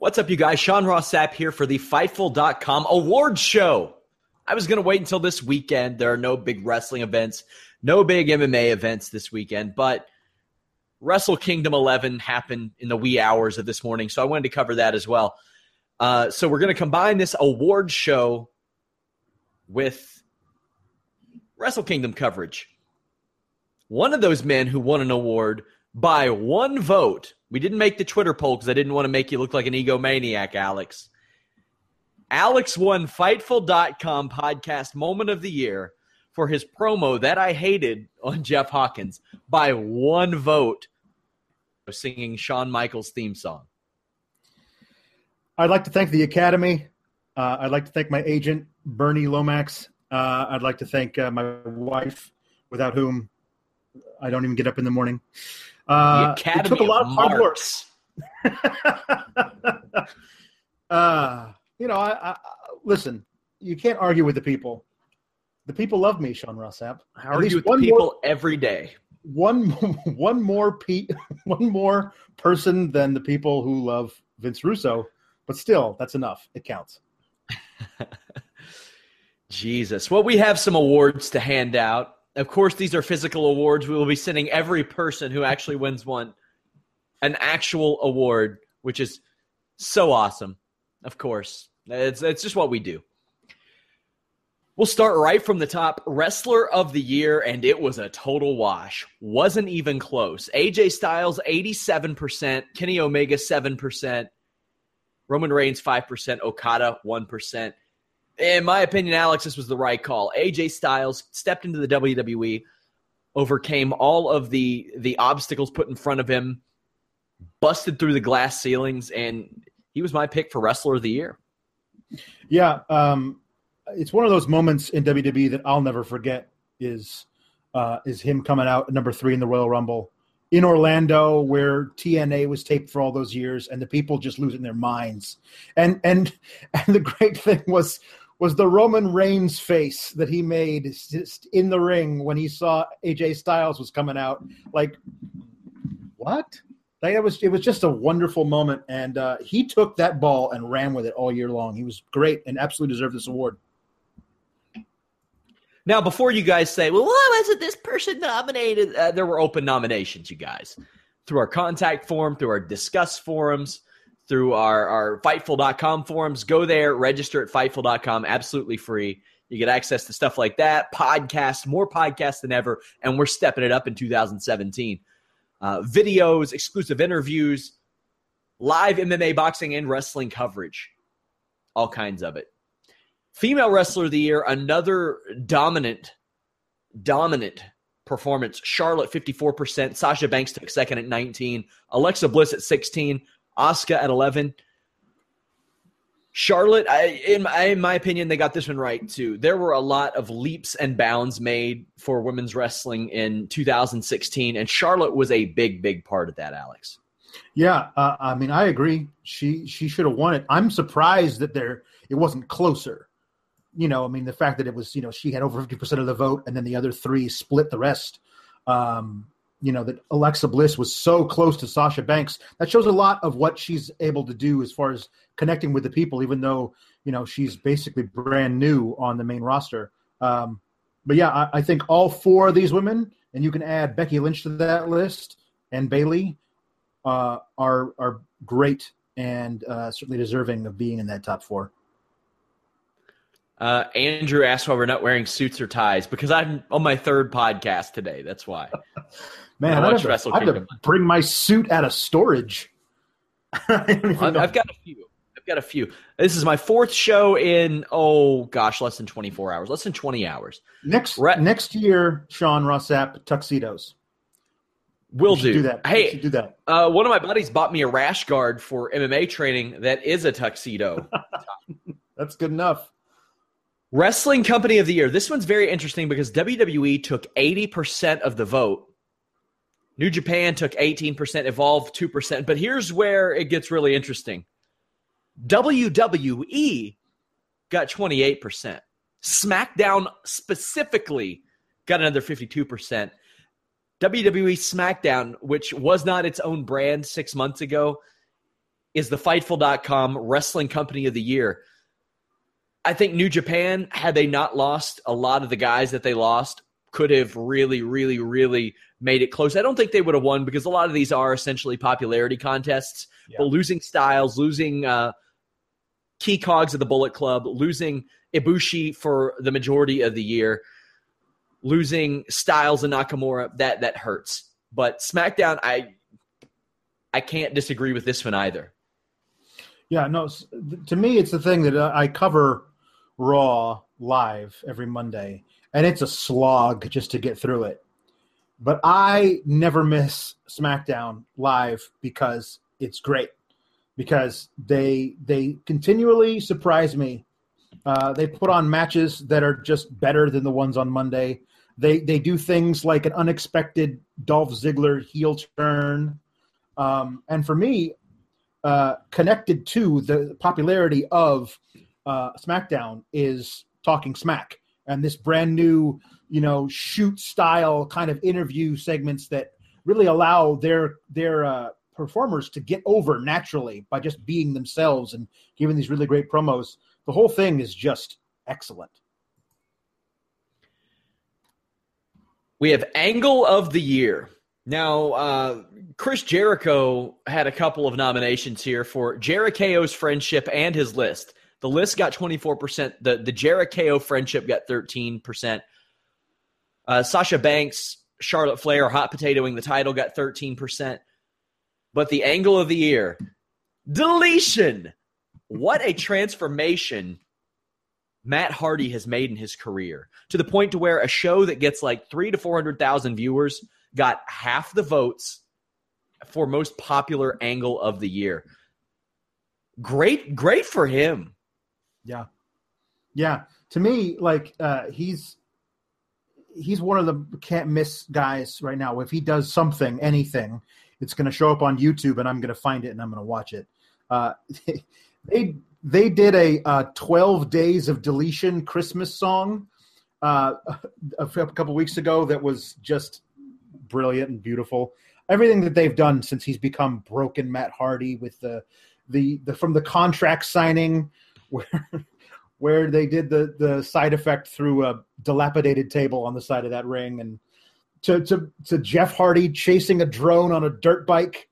What's up, you guys? Sean Ross Sapp here for the Fightful.com awards show. I was going to wait until this weekend. There are no big wrestling events, no big MMA events this weekend, but Wrestle Kingdom 11 happened in the wee hours of this morning, so I wanted to cover that as well. Uh, so we're going to combine this award show with Wrestle Kingdom coverage. One of those men who won an award by one vote. We didn't make the Twitter poll because I didn't want to make you look like an egomaniac, Alex. Alex won Fightful.com podcast moment of the year for his promo that I hated on Jeff Hawkins by one vote, singing Shawn Michaels' theme song. I'd like to thank the Academy. Uh, I'd like to thank my agent, Bernie Lomax. Uh, I'd like to thank uh, my wife, without whom I don't even get up in the morning. Uh, it took a lot of, hard work. uh, you know, I, I, listen. You can't argue with the people. The people love me, Sean Ross Sapp. I argue with the people more, every day. One, one more Pete, one more person than the people who love Vince Russo, but still, that's enough. It counts. Jesus. Well, we have some awards to hand out. Of course, these are physical awards. We will be sending every person who actually wins one an actual award, which is so awesome. Of course, it's it's just what we do. We'll start right from the top. Wrestler of the year, and it was a total wash. Wasn't even close. AJ Styles, 87%. Kenny Omega, 7%. Roman Reigns, 5%. Okada, 1% in my opinion, Alex, this was the right call. AJ Styles stepped into the WWE, overcame all of the the obstacles put in front of him, busted through the glass ceilings, and he was my pick for Wrestler of the Year. Yeah, um, it's one of those moments in WWE that I'll never forget. Is uh, is him coming out number three in the Royal Rumble in Orlando, where TNA was taped for all those years, and the people just losing their minds. And and and the great thing was was the Roman Reigns face that he made in the ring when he saw AJ Styles was coming out. Like, what? Like it was it was just a wonderful moment, and uh, he took that ball and ran with it all year long. He was great and absolutely deserved this award. Now, before you guys say, "Well, why wasn't this person nominated?" Uh, there were open nominations, you guys, through our contact form, through our Disqus forums through our, our Fightful.com forums. Go there, register at Fightful.com, absolutely free. You get access to stuff like that, podcasts, more podcasts than ever, and we're stepping it up in 2017. Uh, videos, exclusive interviews, live MMA boxing and wrestling coverage, all kinds of it. Female Wrestler of the Year, another dominant, dominant performance. Charlotte, 54%. Sasha Banks took second at 19. Alexa Bliss at 16. Asuka at 11. Charlotte, I, in, my, in my opinion, they got this one right too. There were a lot of leaps and bounds made for women's wrestling in 2016, and Charlotte was a big, big part of that. Alex. Yeah, uh, I mean, I agree. She she should have won it. I'm surprised that there it wasn't closer. You know, I mean, the fact that it was, you know, she had over 50 percent of the vote, and then the other three split the rest. Um, you know that Alexa Bliss was so close to Sasha Banks. That shows a lot of what she's able to do as far as connecting with the people, even though you know she's basically brand new on the main roster. Um, but yeah, I, I, think all four of these women, and you can add Becky Lynch to that list and Bayley, uh, are are great and uh, certainly deserving of being in that top four. Uh, Andrew asked why we're not wearing suits or ties because I'm on my third podcast today. That's why. Man, I have, to, I have to bring my suit out of storage. I've, I've got a few. I've got a few. This is my fourth show in oh gosh, less than twenty four hours, less than twenty hours. Next Re- next year, Sean Ross Sapp tuxedos. Will do. do that. Hey, do that. Uh, one of my buddies bought me a rash guard for MMA training that is a tuxedo. That's good enough. Wrestling Company of the Year. This one's very interesting because WWE took 80% of the vote. New Japan took 18%, Evolve 2%. But here's where it gets really interesting WWE got 28%. SmackDown specifically got another 52%. WWE SmackDown, which was not its own brand six months ago, is the Fightful.com Wrestling Company of the Year. I think New Japan, had they not lost a lot of the guys that they lost, could have really, really, really made it close. I don't think they would have won because a lot of these are essentially popularity contests. Yeah. But losing Styles, losing uh, key cogs of the Bullet Club, losing Ibushi for the majority of the year, losing Styles and Nakamura, that that hurts. But SmackDown, I I can't disagree with this one either. Yeah, no. To me, it's the thing that I cover Raw live every Monday, and it's a slog just to get through it. But I never miss SmackDown live because it's great. Because they they continually surprise me. Uh, they put on matches that are just better than the ones on Monday. They they do things like an unexpected Dolph Ziggler heel turn, um, and for me, uh, connected to the popularity of uh, SmackDown is Talking Smack and this brand new, you know, shoot style kind of interview segments that really allow their their uh, performers to get over naturally by just being themselves and giving these really great promos. The whole thing is just excellent. We have Angle of the Year. Now, uh, Chris Jericho had a couple of nominations here for Jericho's friendship and his list. The list got 24%. The, the Jericho friendship got 13%. Uh, Sasha Banks, Charlotte Flair, hot potatoing the title, got 13%. But the angle of the year, deletion. What a transformation Matt Hardy has made in his career to the point to where a show that gets like three to 400,000 viewers got half the votes for most popular angle of the year. Great, great for him. Yeah. Yeah. To me, like uh he's he's one of the can't miss guys right now. If he does something, anything, it's going to show up on YouTube, and I'm going to find it and I'm going to watch it. Uh, they they did a uh, 12 days of deletion Christmas song uh, a, a couple weeks ago that was just brilliant and beautiful. Everything that they've done since he's become broken Matt Hardy with the the, the from the contract signing where where they did the the side effect through a dilapidated table on the side of that ring and to to to Jeff Hardy chasing a drone on a dirt bike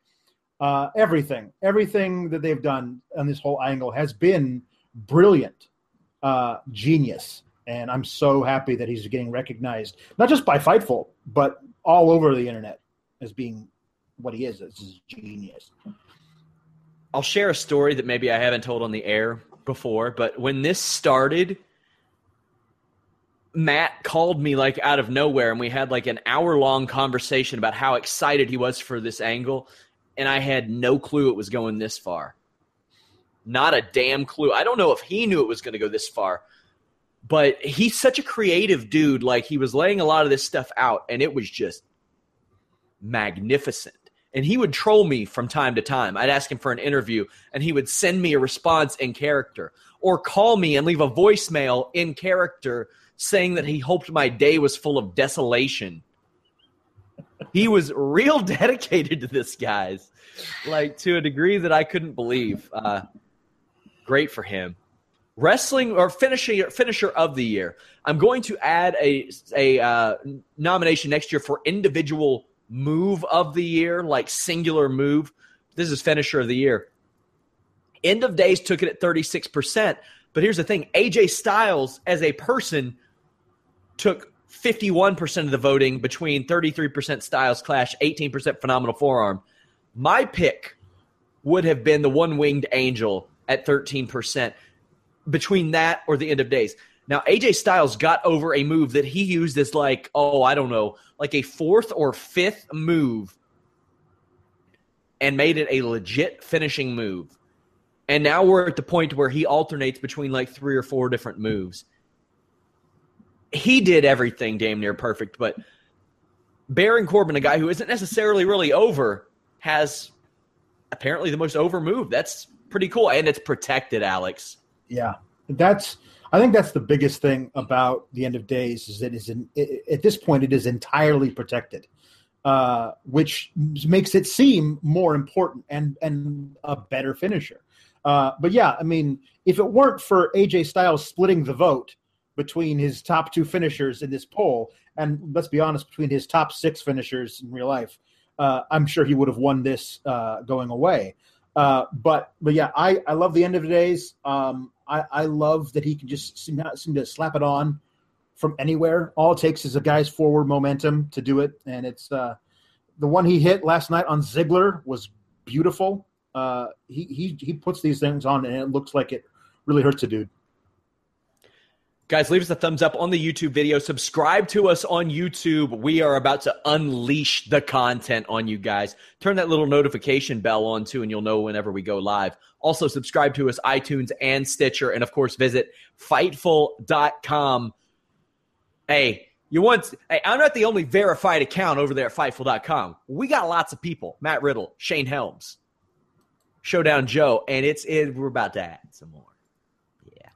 uh, everything, everything that they've done on this whole angle has been brilliant, uh, genius, and I'm so happy that he's getting recognized not just by Fightful, but all over the internet as being what he is. This is genius. I'll share a story that maybe I haven't told on the air before, but when this started, Matt called me like out of nowhere and we had like an hour long conversation about how excited he was for this angle and I had no clue it was going this far. Not a damn clue. I don't know if he knew it was going to go this far, but he's such a creative dude. Like he was laying a lot of this stuff out, and it was just magnificent. And he would troll me from time to time. I'd ask him for an interview, and he would send me a response in character or call me and leave a voicemail in character saying that he hoped my day was full of desolation he was real dedicated to this, guys, like to a degree that I couldn't believe. Uh, great for him. Wrestling or finisher finisher of the year. I'm going to add a a uh, nomination next year for individual move of the year, like singular move. This is finisher of the year. End of days took it at 36%. But here's the thing AJ Styles as a person took 51% of the voting between 33% Styles Clash, 18% Phenomenal Forearm. My pick would have been the one winged angel at 13%. Between that or the end of days. Now, AJ Styles got over a move that he used as like, oh, I don't know, like a fourth or fifth move and made it a legit finishing move. And now we're at the point where he alternates between like three or four different moves. He did everything damn near perfect, but Baron Corbin, a guy who isn't necessarily really over, has apparently the most over move. That's pretty cool. And it's protected, Alex. Yeah. That's I think that's the biggest thing about the end of days is that is at this point it is entirely protected, uh, which makes it seem more important and and a better finisher. Uh, but yeah, I mean, if it weren't for AJ Styles splitting the vote between his top two finishers in this poll, and let's be honest, between his top six finishers in real life, uh, I'm sure he would have won this uh, going away. Uh, but but yeah, I, I love the end of the days. Um, I, I love that he can just seem, seem to slap it on from anywhere. All it takes is a guy's forward momentum to do it, and it's uh, the one he hit last night on Ziggler was beautiful. Uh, he he he puts these things on, and it looks like it really hurts a dude. Guys, leave us a thumbs up on the YouTube video. Subscribe to us on YouTube. We are about to unleash the content on you guys. Turn that little notification bell on too, and you'll know whenever we go live. Also, subscribe to us, iTunes and Stitcher. And of course, visit Fightful.com. Hey, you want, hey, I'm not the only verified account over there at Fightful.com. We got lots of people Matt Riddle, Shane Helms, Showdown Joe, and it's, it, we're about to add some more. Yeah.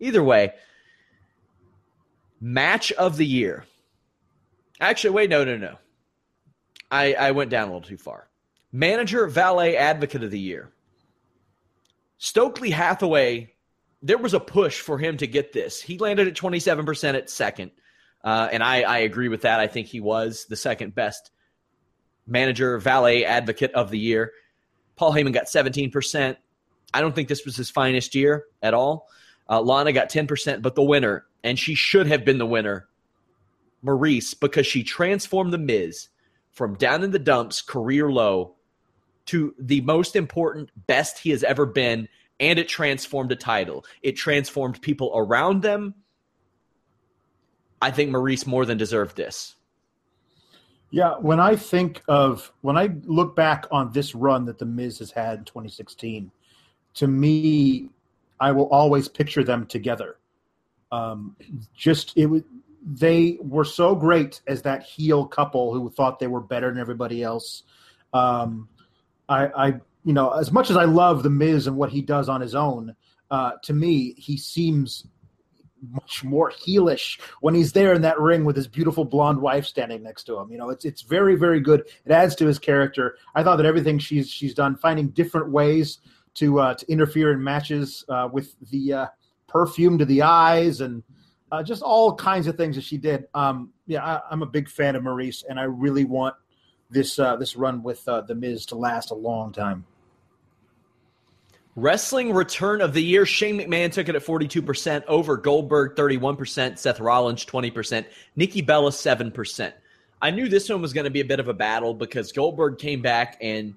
Either way, Match of the year. Actually, wait, no, no, no. I, I went down a little too far. Manager, valet, advocate of the year. Stokely Hathaway, there was a push for him to get this. He landed at 27% at second. Uh, and I, I agree with that. I think he was the second best manager, valet, advocate of the year. Paul Heyman got 17%. I don't think this was his finest year at all. Uh, Lana got 10%, but the winner and she should have been the winner, Maryse, because she transformed The Miz from down in the dumps, career low, to the most important, best he has ever been, and it transformed a title. It transformed people around them. I think Maryse more than deserved this. Yeah, when I think of when I look back on this run that the Miz has had in 2016, to me, I will always picture them together um, just it was they were so great as that heel couple who thought they were better than everybody else. Um, I, I, you know, as much as I love the Miz and what he does on his own, uh, to me he seems much more heelish when he's there in that ring with his beautiful blonde wife standing next to him. You know, it's it's very very good. It adds to his character. I thought that everything she's she's done, finding different ways to uh, to interfere in matches uh, with the uh, perfume to the eyes and uh, just all kinds of things that she did. Um, yeah, I, am a big fan of Maryse, and I really want this uh, this run with the Miz to last a long time. Wrestling return of the year. Shane McMahon took it at 42% over Goldberg 31%, Seth Rollins 20%, Nikki Bella 7%. I knew this one was going to be a bit of a battle because Goldberg came back and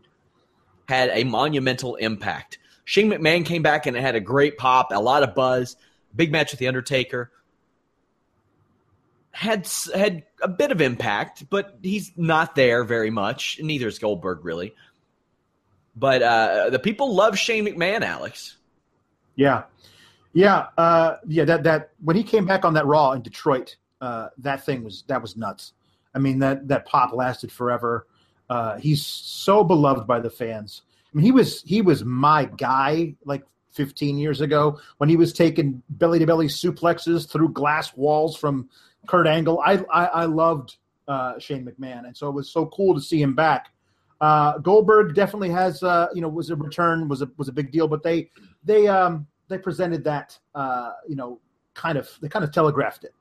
had a monumental impact. Shane McMahon came back and it had a great pop, a lot of buzz. Big match with the Undertaker. Had had a bit of impact, but he's not there very much. Neither is Goldberg really. But uh, the people love Shane McMahon, Alex. Yeah, yeah, uh, yeah. That that when he came back on that Raw in Detroit, uh, that thing was that was nuts. I mean that that pop lasted forever. Uh, he's so beloved by the fans. I mean, he was he was my guy like 15 years ago when he was taking belly to belly suplexes through glass walls from Kurt Angle. I I, I loved uh, Shane McMahon, and so it was so cool to see him back. Uh, Goldberg definitely has uh, you know was a return was a was a big deal, but they they um, they presented that uh, you know kind of they kind of telegraphed it.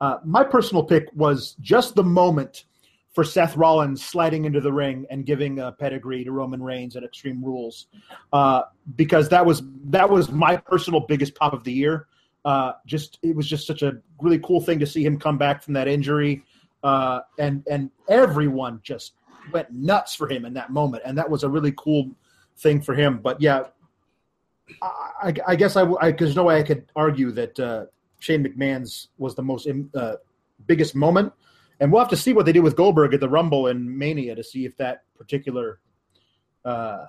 Uh, my personal pick was just the moment for Seth Rollins sliding into the ring and giving a pedigree to Roman Reigns at Extreme Rules, uh, because that was that was my personal biggest pop of the year. Uh, just it was just such a really cool thing to see him come back from that injury, uh, and and everyone just went nuts for him in that moment, and that was a really cool thing for him. But yeah, I, I guess I because there's no way I could argue that uh, Shane McMahon's was the most uh, biggest moment and we'll have to see what they do with Goldberg at the Rumble and Mania to see if that particular uh,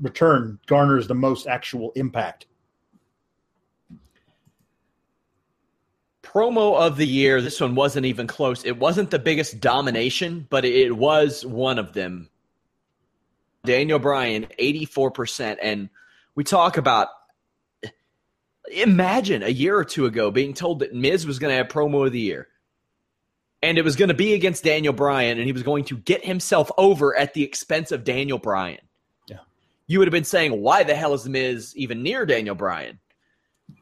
return garners the most actual impact. Promo of the year. This one wasn't even close. It wasn't the biggest domination, but it was one of them. Daniel Bryan, 84%. And we talk about imagine a year or two ago being told that Miz was going to have promo of the year. And it was going to be against Daniel Bryan, and he was going to get himself over at the expense of Daniel Bryan. Yeah. You would have been saying, why the hell is the Miz even near Daniel Bryan?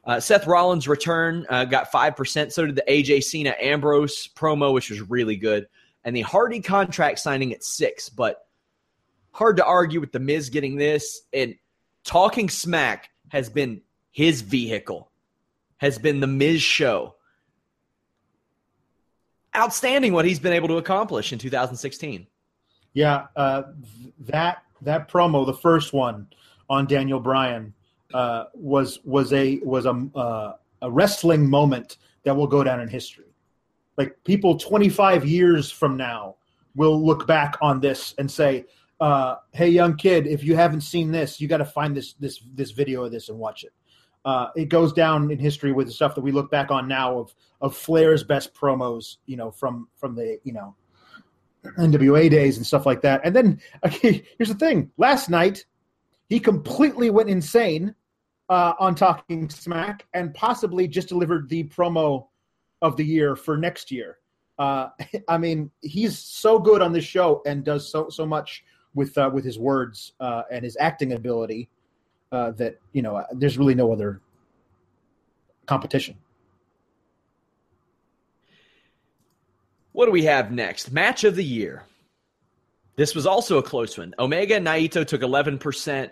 Uh, Seth Rollins' return uh, got 5%. So did the AJ Cena Ambrose promo, which was really good. And the Hardy contract signing at 6 But hard to argue with the Miz getting this. And talking smack has been his vehicle, has been the Miz show. Outstanding what he's been able to accomplish in 2016. Yeah, uh, that that promo, the first one on Daniel Bryan, uh, was was a was a uh, a wrestling moment that will go down in history. Like people 25 years from now will look back on this and say, uh, "Hey, young kid, if you haven't seen this, you got to find this this this video of this and watch it." Uh, it goes down in history with the stuff that we look back on now of of Flair's best promos, you know, from from the you know NWA days and stuff like that. And then okay, here's the thing: last night he completely went insane uh, on Talking Smack and possibly just delivered the promo of the year for next year. Uh, I mean, he's so good on this show and does so so much with uh, with his words uh, and his acting ability uh, that you know there's really no other competition. What do we have next? Match of the year. This was also a close one. Omega and Naito took 11%.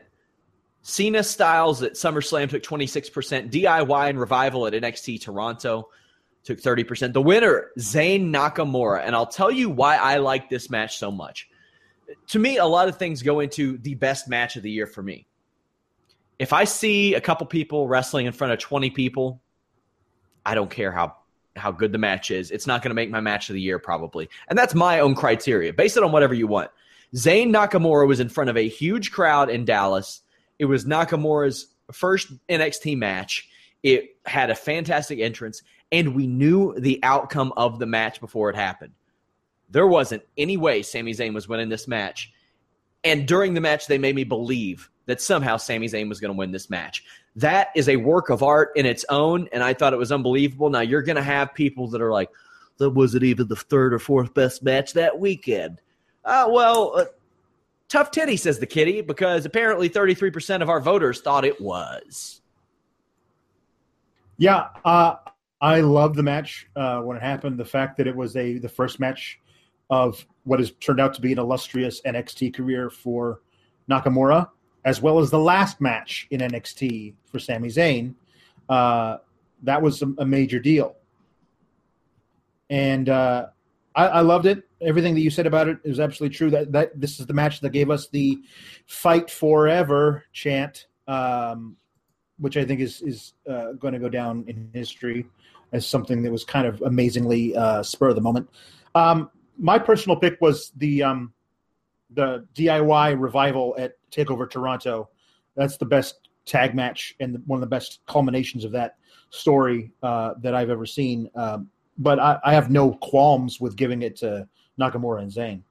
Cena Styles at SummerSlam took 26%. DIY and Revival at NXT Toronto took 30%. The winner, Zayn Nakamura. And I'll tell you why I like this match so much. To me, a lot of things go into the best match of the year for me. If I see a couple people wrestling in front of 20 people, I don't care how how good the match is. It's not going to make my match of the year probably. And that's my own criteria. Base it on whatever you want. Zayn Nakamura was in front of a huge crowd in Dallas. It was Nakamura's first NXT match. It had a fantastic entrance, and we knew the outcome of the match before it happened. There wasn't any way Sami Zayn was winning this match. And during the match, they made me believe that somehow Sami Zayn was going to win this match. That is a work of art in its own, and I thought it was unbelievable. Now you're going to have people that are like, "That wasn't even the third or fourth best match that weekend." Uh, well, uh, tough titty says the kitty because apparently 33% of our voters thought it was. Yeah, uh, I love the match uh, when it happened. The fact that it was a the first match of what has turned out to be an illustrious NXT career for Nakamura as well as the last match in NXT for Sami Zayn. Uh, that was a, major deal. And uh, I, I, loved it. Everything that you said about it is absolutely true. That that this is the match that gave us the "Fight Forever" chant, um, which I think is is uh, going to go down in history as something that was kind of amazingly uh, spur of the moment. Um, my personal pick was the um, the DIY revival at Takeover Toronto. That's the best tag match and one of the best culminations of that story uh, that I've ever seen. Um, but I, I, have no qualms with giving it to Nakamura and Zayn.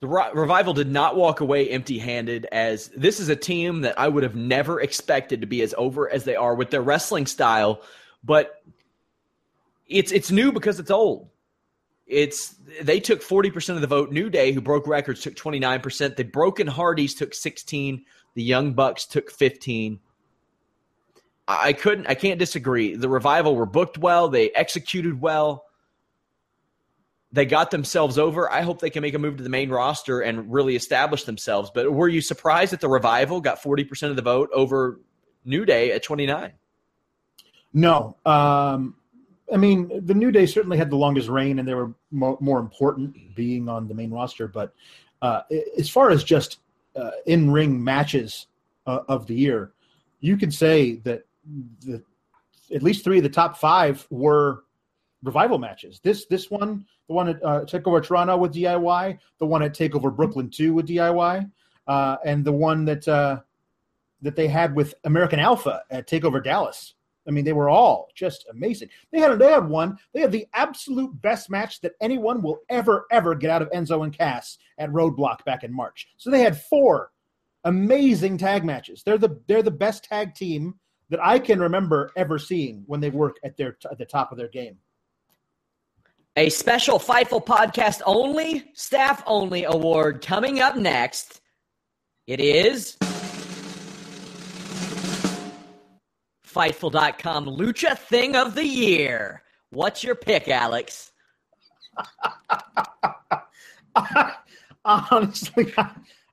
The revival did not walk away empty-handed, as this is a team that I would have never expected to be as over as they are with their wrestling style. But it's it's new because it's old. It's they took 40% of the vote. New Day, who broke records, took 29%. The Broken Hardys took 16. The Young Bucks took 15. I couldn't I can't disagree. The revival were booked well, they executed well. They got themselves over. I hope they can make a move to the main roster and really establish themselves. But were you surprised that the revival got 40% of the vote over New Day at 29? No. Um, I mean, the New Day certainly had the longest reign, and they were more, important being on the main roster. But uh, as far as just uh, in ring matches uh, of the year, you could say that the, at least three of the top five were revival matches. This this one, the one at uh, Takeover Toronto with DIY, the one at Takeover Brooklyn two with DIY, uh, and the one that uh, that they had with American Alpha at Takeover Dallas. I mean, they were all just amazing. They had they had one. They had the absolute best match that anyone will ever ever get out of Enzo and Cass at Roadblock back in March. So they had four amazing tag matches. They're the they're the best tag team that I can remember ever seeing when they work at their at the top of their game. A special Fightful podcast only, staff only award coming up next. It is Fightful.com Lucha Thing of the Year. What's your pick, Alex? Honestly,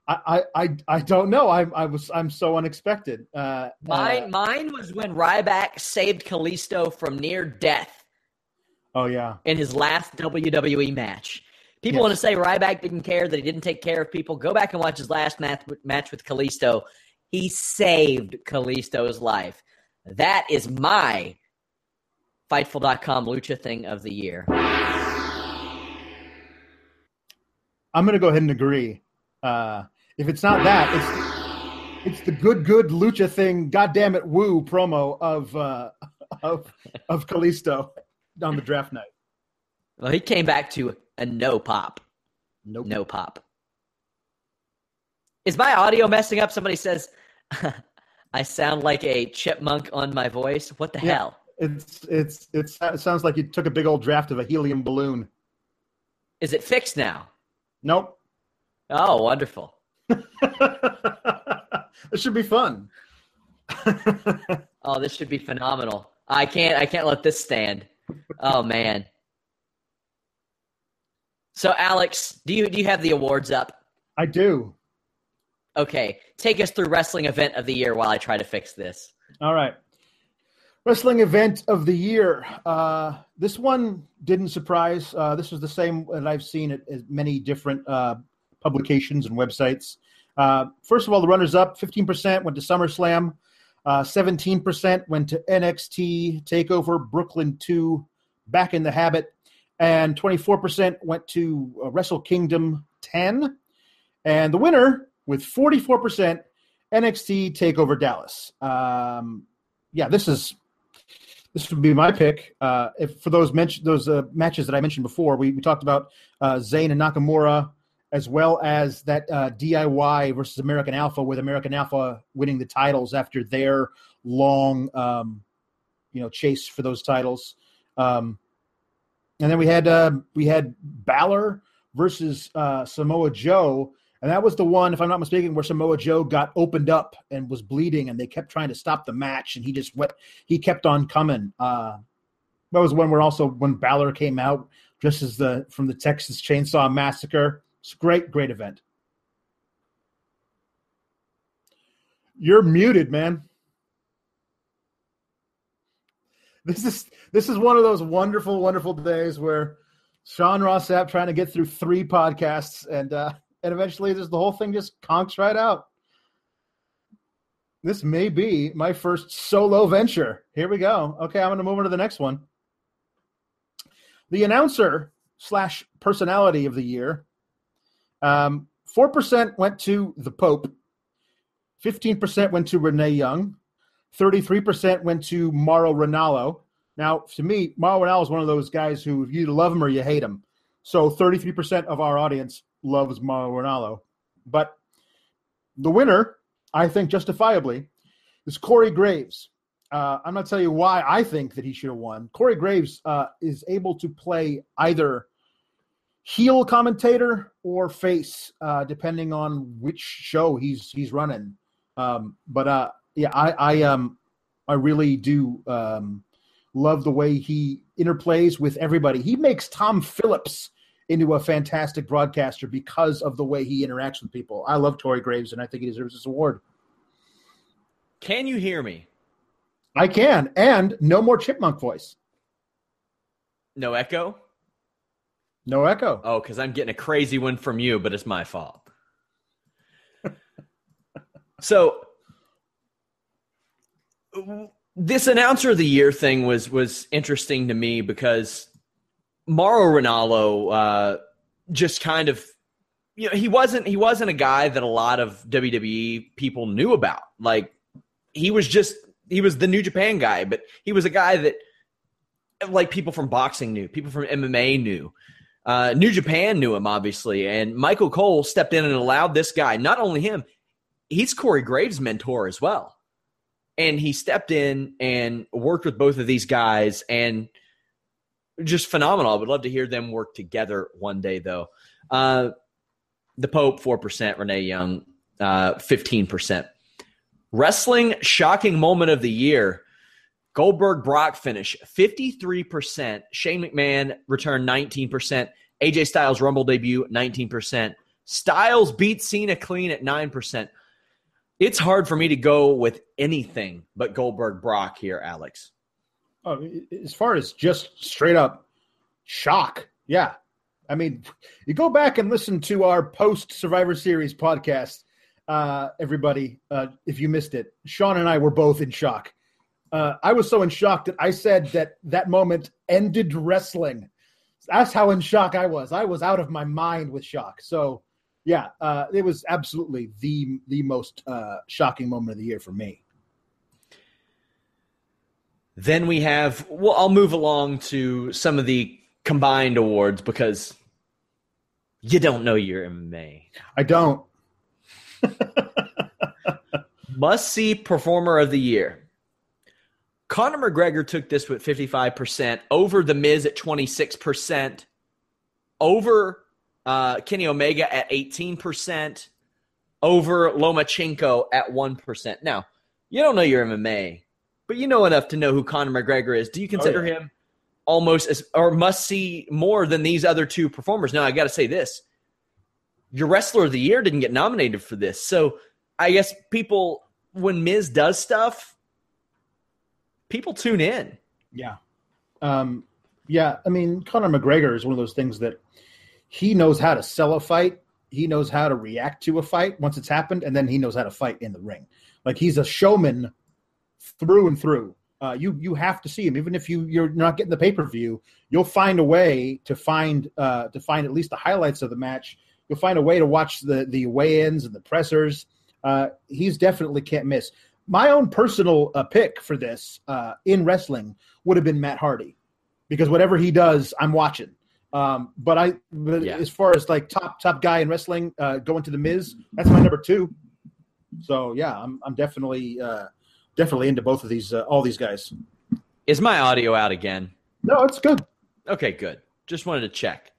I, I, I don't know. I, I was I'm so unexpected. Uh, mine uh, mine was when Ryback saved Kalisto from near death. Oh yeah, in his last WWE match. People yes. want to say Ryback didn't care that he didn't take care of people. Go back and watch his last match match with Kalisto. He saved Kalisto's life. That is my Fightful.com Lucha thing of the year. I'm going to go ahead and agree. Uh, if it's not that, it's it's the good good lucha thing. Goddamn it, woo promo of uh, of of Kalisto on the draft night. Well, he came back to a no pop. Nope. No pop. Is my audio messing up? Somebody says I sound like a chipmunk on my voice. What the yeah, hell? It's it's it's it sounds like you took a big old draft of a helium balloon. Is it fixed now? Nope. Oh, wonderful. it should be fun. oh, this should be phenomenal. I can't I can't let this stand. Oh man. So Alex, do you do you have the awards up? I do. Okay. Take us through wrestling event of the year while I try to fix this. All right. Wrestling event of the year. Uh, this one didn't surprise. Uh, this was the same that I've seen at, at many different uh, publications and websites. Uh, first of all, the runners up 15% went to SummerSlam, uh, 17% went to NXT TakeOver Brooklyn 2, Back in the Habit, and 24% went to uh, Wrestle Kingdom 10. And the winner with 44% NXT TakeOver Dallas. Um, yeah, this is this would be my pick. Uh, if for those mention those uh, matches that I mentioned before, we, we talked about uh, Zayn and Nakamura, as well as that uh, DIY versus American Alpha, with American Alpha winning the titles after their long, um, you know, chase for those titles. Um, and then we had uh, we had Balor versus uh, Samoa Joe, and that was the one, if I'm not mistaken, where Samoa Joe got opened up and was bleeding, and they kept trying to stop the match, and he just went, he kept on coming. Uh, that was one where also when Balor came out, just as the from the Texas Chainsaw Massacre it's a great, great event. You're muted, man. This is this is one of those wonderful, wonderful days where Sean Ross Sapp trying to get through three podcasts and uh and eventually this the whole thing just conks right out. This may be my first solo venture. Here we go. Okay, I'm gonna move on to the next one. The announcer slash personality of the year um, 4% went to the Pope, 15% went to Renee Young, 33% went to Mauro Ranallo. Now, to me, Mauro Ranallo is one of those guys who you love him or you hate him. So 33% of our audience loves Mauro Ranallo. But the winner, I think justifiably, is Corey Graves. Uh, I'm not telling you why I think that he should have won. Corey Graves uh, is able to play either heel commentator or face, uh, depending on which show he's he's running. Um, but uh, yeah, I I um I really do um, love the way he interplays with everybody. He makes Tom Phillips into a fantastic broadcaster because of the way he interacts with people. I love Corey Graves, and I think he deserves this award. Can you hear me? I can, and no more chipmunk voice. No echo. No echo. Oh, because I'm getting a crazy one from you, but it's my fault. so this announcer of the year thing was was interesting to me because Mauro Ranallo uh, just kind of you know he wasn't he wasn't a guy that a lot of WWE people knew about. Like he was just he was the New Japan guy, but he was a guy that like people from boxing knew, people from MMA knew. Uh, New Japan knew him obviously, and Michael Cole stepped in and allowed this guy. Not only him, he's Corey Graves' mentor as well, and he stepped in and worked with both of these guys, and just phenomenal. I would love to hear them work together one day, though. Uh, the Pope four percent, Renee Young uh, fifteen percent. Wrestling shocking moment of the year. Goldberg Brock finish 53%. Shane McMahon return 19%. AJ Styles Rumble debut 19%. Styles beat Cena clean at 9%. It's hard for me to go with anything but Goldberg Brock here, Alex. Oh, as far as just straight up shock, yeah. I mean, you go back and listen to our post Survivor Series podcast, uh, everybody, uh, if you missed it. Sean and I were both in shock uh, I was so in shock that I said that that moment ended wrestling. That's how in shock I was. I was out of my mind with shock. So, yeah, uh, it was absolutely the the most uh, shocking moment of the year for me. Then we have. Well, I'll move along to some of the combined awards because you don't know your MMA. I don't. Must see performer of the year. Conor McGregor took this with 55%, over The Miz at 26%, over uh, Kenny Omega at 18%, over Lomachenko at 1%. Now, you don't know your MMA, but you know enough to know who Conor McGregor is. Do you consider oh, yeah. him almost as, or must see more than these other two performers? Now, I got to say this your wrestler of the year didn't get nominated for this. So I guess people, when Miz does stuff, people tune in. Yeah. Um, yeah. I mean, Conor McGregor is one of those things that he knows how to sell a fight. He knows how to react to a fight once it's happened, and then he knows how to fight in the ring. Like he's a showman through and through. Uh, you you have to see him, even if you you're not getting the pay per view. You'll find a way to find uh, to find at least the highlights of the match. You'll find a way to watch the the weigh ins and the pressers. Uh, he's definitely can't miss my own personal uh, pick for this uh, in wrestling would have been Matt Hardy because whatever he does, I'm watching. Um, but I, but yeah. as far as like top top guy in wrestling, uh, going to the Miz, that's my number two. So yeah, I'm I'm definitely uh, definitely into both of these uh, all these guys. Is my audio out again? No, it's good. Okay, good. Just wanted to check.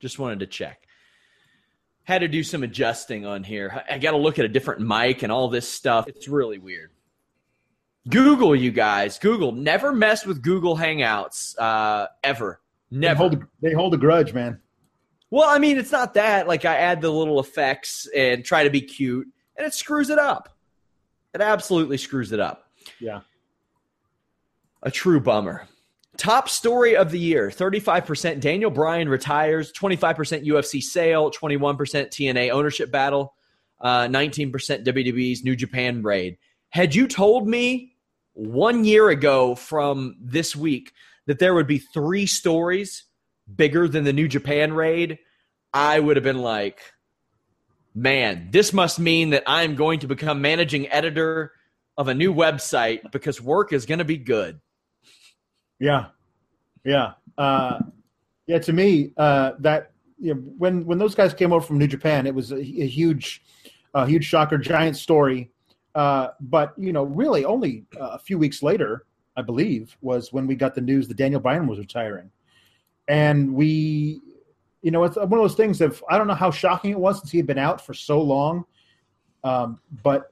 Just wanted to check had to do some adjusting on here. I got to look at a different mic and all this stuff. It's really weird. Google, you guys. Google. Never mess with Google Hangouts uh, ever. Never. They hold, they hold a grudge, man. Well, I mean, it's not that. Like, I add the little effects and try to be cute, and it screws it up. It absolutely screws it up. Yeah. A true bummer. Top story of the year 35% Daniel Bryan retires, 25% UFC sale, 21% TNA ownership battle, uh, 19% WWE's New Japan raid. Had you told me one year ago from this week that there would be three stories bigger than the New Japan raid, I would have been like, man, this must mean that I'm going to become managing editor of a new website because work is going to be good. Yeah, yeah, uh, yeah. To me, uh, that you know, when when those guys came over from New Japan, it was a, a huge, a huge shocker, giant story. Uh, but you know, really, only a few weeks later, I believe, was when we got the news that Daniel Bryan was retiring, and we, you know, it's one of those things. Of I don't know how shocking it was since he had been out for so long, um, but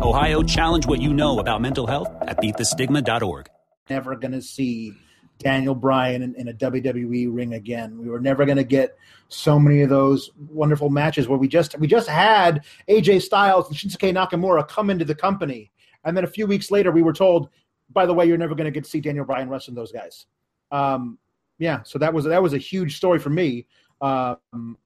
Ohio, challenge what you know about mental health at beatthestigma.org never going to see Daniel Bryan in, in a WWE ring again. We were never going to get so many of those wonderful matches where we just we just had AJ Styles and Shinsuke Nakamura come into the company, and then a few weeks later we were told, by the way, you're never going to get to see Daniel Bryan wrestling those guys. Um, yeah, so that was that was a huge story for me, um,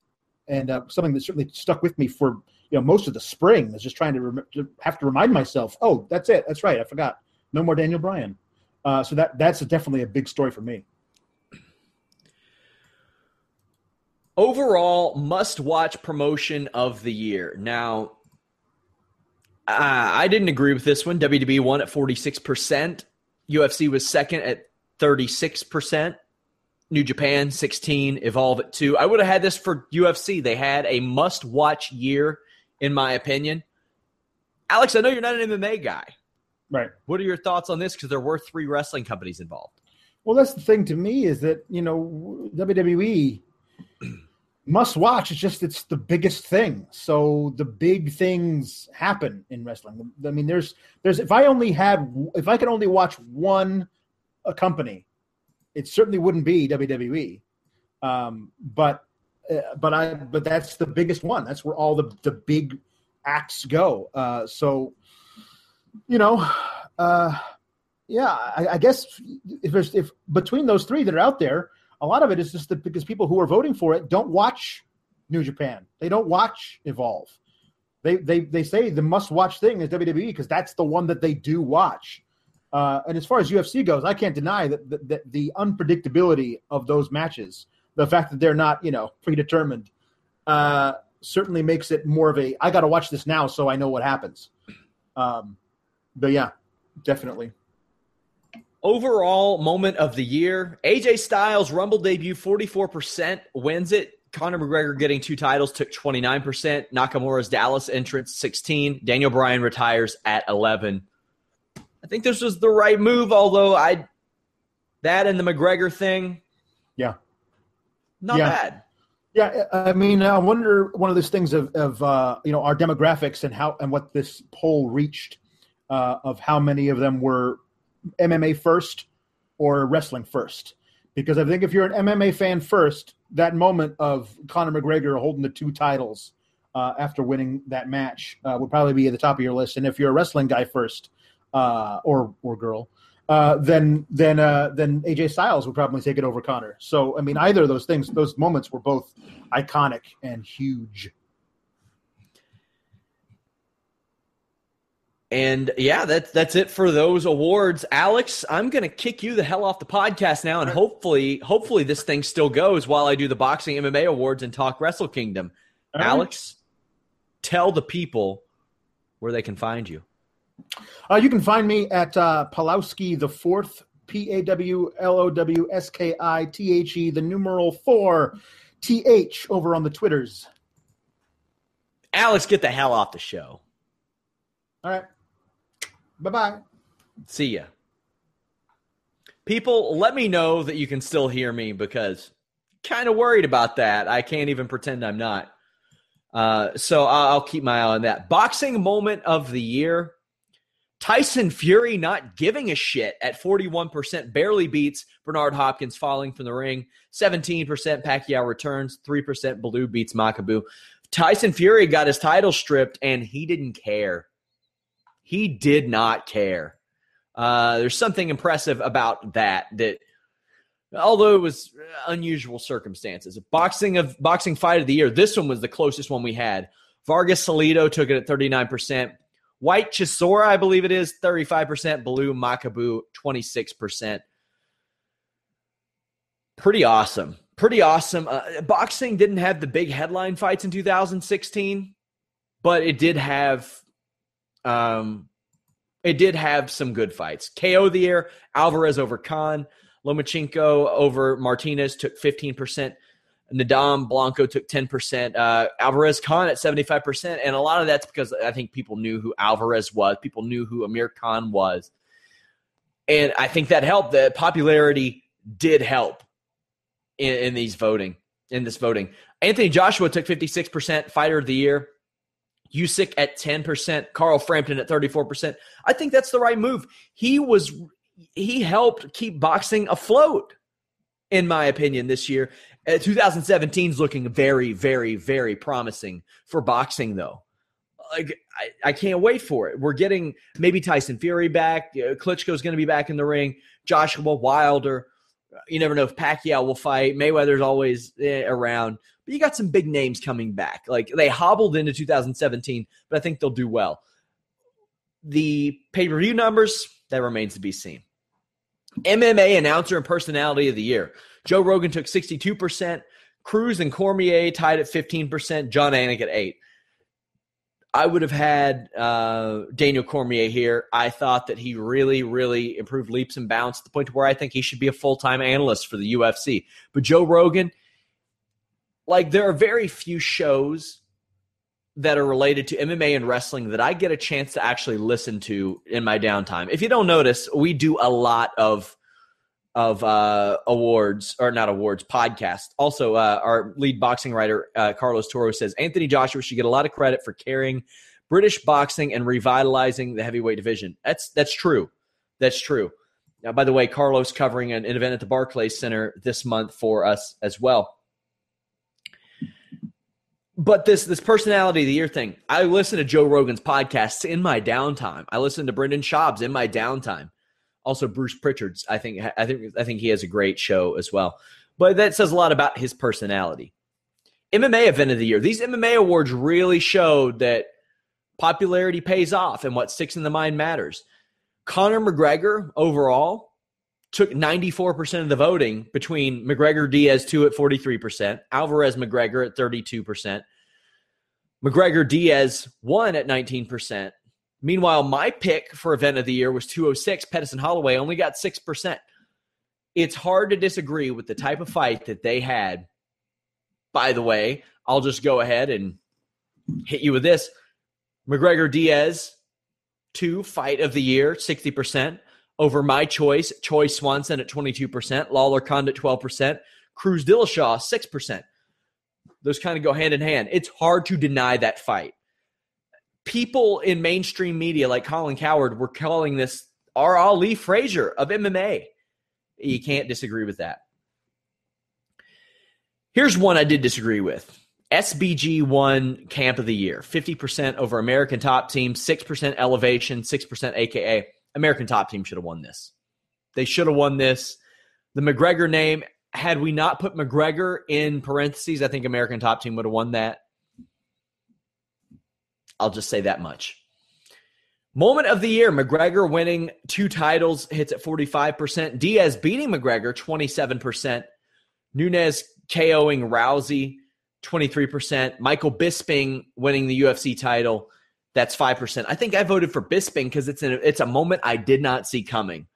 and uh, something that certainly stuck with me for you know most of the spring. Is just trying to, rem- to have to remind myself, oh, that's it, that's right, I forgot, no more Daniel Bryan. Uh, so that that's definitely a big story for me. Overall, must watch promotion of the year. Now, uh, I didn't agree with this one. WWE won at 46%. UFC was second at 36%. New Japan 16, Evolve at 2. I would have had this for UFC. They had a must watch year, in my opinion. Alex, I know you're not an MMA guy. Right. What are your thoughts on this? Because there were three wrestling companies involved. Well, that's the thing to me is that, you know, WWE must watch. It's just, it's the biggest thing. So the big things happen in wrestling. I mean, there's, there's, if I only had, if I could only watch one a company, it certainly wouldn't be WWE. Um, but, uh, but I, but that's the biggest one. That's where all the, the big acts go. Uh, so, you know, uh, yeah, I, I, guess if there's if between those three that are out there, a lot of it is just that because people who are voting for it don't watch New Japan, they don't watch Evolve. They they they say the must watch thing is WWE because that's the one that they do watch. Uh, and as far as UFC goes, I can't deny that, that, that the unpredictability of those matches, the fact that they're not you know predetermined, uh, certainly makes it more of a I got to watch this now so I know what happens. Um, but yeah, definitely. Overall moment of the year AJ Styles Rumble debut 44% wins it. Conor McGregor getting two titles took 29%. Nakamura's Dallas entrance 16. Daniel Bryan retires at 11. I think this was the right move, although I that and the McGregor thing. Not yeah. bad. Yeah, I mean, I wonder one of those things of, of uh, you know our demographics and how and what this poll reached uh, of how many of them were MMA first or wrestling first. Because I think if you're an MMA fan first, that moment of Conor McGregor holding the two titles uh, after winning that match uh, would probably be at the top of your list. And if you're a wrestling guy first, uh, or or girl, uh, then then uh, then AJ Styles would probably take it over Conor. So I mean, either of those things, those moments were both iconic and huge. And yeah, that's that's it for those awards. Alex, I'm gonna kick you the hell off the podcast now, and hopefully, hopefully this thing still goes while I do the boxing MMA awards and talk Wrestle Kingdom. All Alex, tell the people where they can find you. Uh, you can find me at uh, Pawlowski the Fourth, P A W L O W S K I T H E, the numeral four, T H, over on the Twitters. Alex, get the hell off the show. All right. Bye bye. See ya. People, let me know that you can still hear me because kind of worried about that. I can't even pretend I'm not. Uh, so I'll keep my eye on that. Boxing moment of the year. Tyson Fury not giving a shit at 41%, barely beats Bernard Hopkins falling from the ring. 17% Pacquiao returns, 3% Bellew beats Makabu. Tyson Fury got his title stripped and he didn't care. He did not care. Uh, there's something impressive about that. That although it was unusual circumstances, boxing of boxing fight of the year. This one was the closest one we had. Vargas Salido took it at 39 percent. Whyte Chisora, I believe it is, 35%. Bellew Makabu, 26%. Pretty awesome. Pretty awesome. Uh, boxing didn't have the big headline fights in 2016, but it did have um, it did have some good fights. KO the year, Alvarez over Khan, Lomachenko over Martinez took 15%. Nadam Blanco took 10%. Uh, Alvarez Khan at 75%. And a lot of that's because I think people knew who Alvarez was. People knew who Amir Khan was. And I think that helped. The popularity did help in, in these voting, in this voting. Anthony Joshua took 56% fighter of the year. Usyk at 10%, Carl Frampton at 34%. I think that's the right move. He was he helped keep boxing afloat, in my opinion, this year. Uh, 2017 is looking very, very, very promising for boxing, though. Like I, I can't wait for it. We're getting maybe Tyson Fury back. Uh, Klitschko's going to be back in the ring. Joshua Wilder. You never know if Pacquiao will fight. Mayweather's always eh, around, but you got some big names coming back. Like they hobbled into 2017, but I think they'll do well. The pay per view numbers that remains to be seen. MMA announcer and personality of the year. Joe Rogan took 62%. Cruz and Cormier tied at 15%. Jon Anik at 8 I would have had uh, Daniel Cormier here. I thought that he really, really improved leaps and bounds to the point where I think he should be a full time analyst for the UFC. But Joe Rogan, like, there are very few shows that are related to MMA and wrestling that I get a chance to actually listen to in my downtime. If you don't notice, we do a lot of of uh, awards or not awards podcast. Also, uh, our lead boxing writer uh, Carlos Toro says Anthony Joshua should get a lot of credit for carrying British boxing and revitalizing the heavyweight division. That's that's true. That's true. Now, by the way, Carlos covering an, an event at the Barclays Center this month for us as well. But this this personality of the year thing, I listen to Joe Rogan's podcasts in my downtime. I listen to Brendan Schaub's in my downtime also Bruce Pritchard's. I think I think I think he has a great show as well. But that says a lot about his personality. MMA event of the year. These MMA awards really showed that popularity pays off and what sticks in the mind matters. Conor McGregor overall took 94% of the voting between McGregor Diaz 2 at 43%, Alvarez McGregor at 32%, McGregor Diaz 1 at 19%, Meanwhile, my pick for event of the year was 206. Pettis Holloway only got 6%. It's hard to disagree with the type of fight that they had. By the way, I'll just go ahead and hit you with this. McGregor Diaz, two fight of the year, 60%. Over my choice, Choi Swanson at 22%, Lawler Condit 12%, Cruz Dillashaw 6%. Those kind of go hand in hand. It's hard to deny that fight people in mainstream media like Colin Cowherd were calling this our Ali Frazier of MMA. You can't disagree with that. Here's one I did disagree with. SBG won camp of the year, 50% over American top team, 6% elevation, 6% AKA. American top team should have won this. They should have won this. The McGregor name, had we not put McGregor in parentheses, I think American top team would have won that. I'll just say that much. Moment of the year McGregor winning two titles hits at 45%. Diaz beating McGregor 27%. Nunes KOing Rousey 23%. Michael Bisping winning the UFC title. That's 5%. I think I voted for Bisping because it's, it's a moment I did not see coming.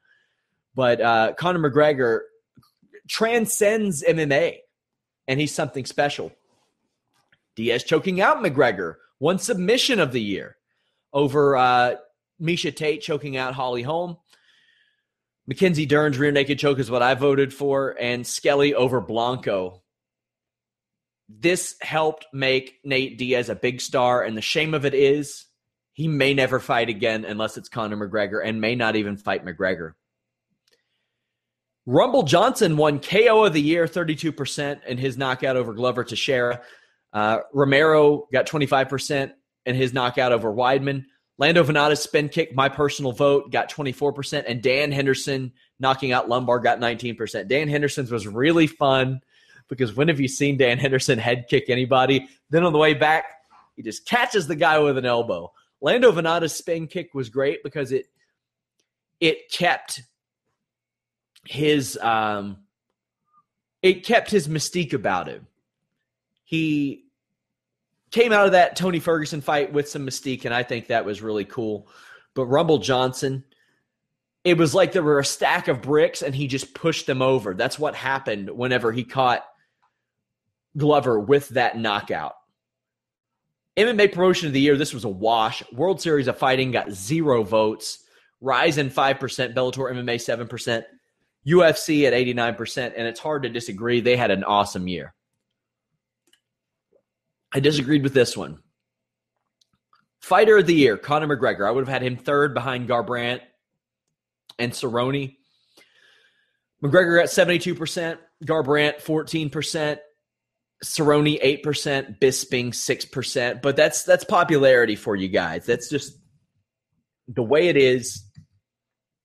But uh, Conor McGregor transcends MMA, and he's something special. Diaz choking out McGregor one submission of the year over uh, Miesha Tate choking out Holly Holm. Mackenzie Dern's rear naked choke is what I voted for, and Skelly over Blanco. This helped make Nate Diaz a big star, and the shame of it is he may never fight again unless it's Conor McGregor, and may not even fight McGregor. Rumble Johnson won KO of the year, 32% in his knockout over Glover Teixeira. Uh, Romero got 25% in his knockout over Weidman. Lando Vannata's spin kick, my personal vote, got 24%. And Dan Henderson knocking out Lombard got 19%. Dan Henderson's was really fun because when have you seen Dan Henderson head kick anybody? Then on the way back, he just catches the guy with an elbow. Lando Vannata's spin kick was great because it it kept his um it kept his mystique about him he came out of that Tony Ferguson fight with some mystique, and I think that was really cool. But Rumble Johnson, it was like there were a stack of bricks and he just pushed them over. That's what happened whenever he caught Glover with that knockout. MMA Promotion of the Year, this was a wash. World Series of Fighting got zero votes. Rizin 5%, Bellator MMA 7%, UFC at 89%, and it's hard to disagree. They had an awesome year. I disagreed with this one. Fighter of the year, Conor McGregor. I would have had him third behind Garbrandt and Cerrone. McGregor got 72%, Garbrandt 14%, Cerrone 8%, Bisping 6%, but that's that's popularity for you guys. That's just the way it is.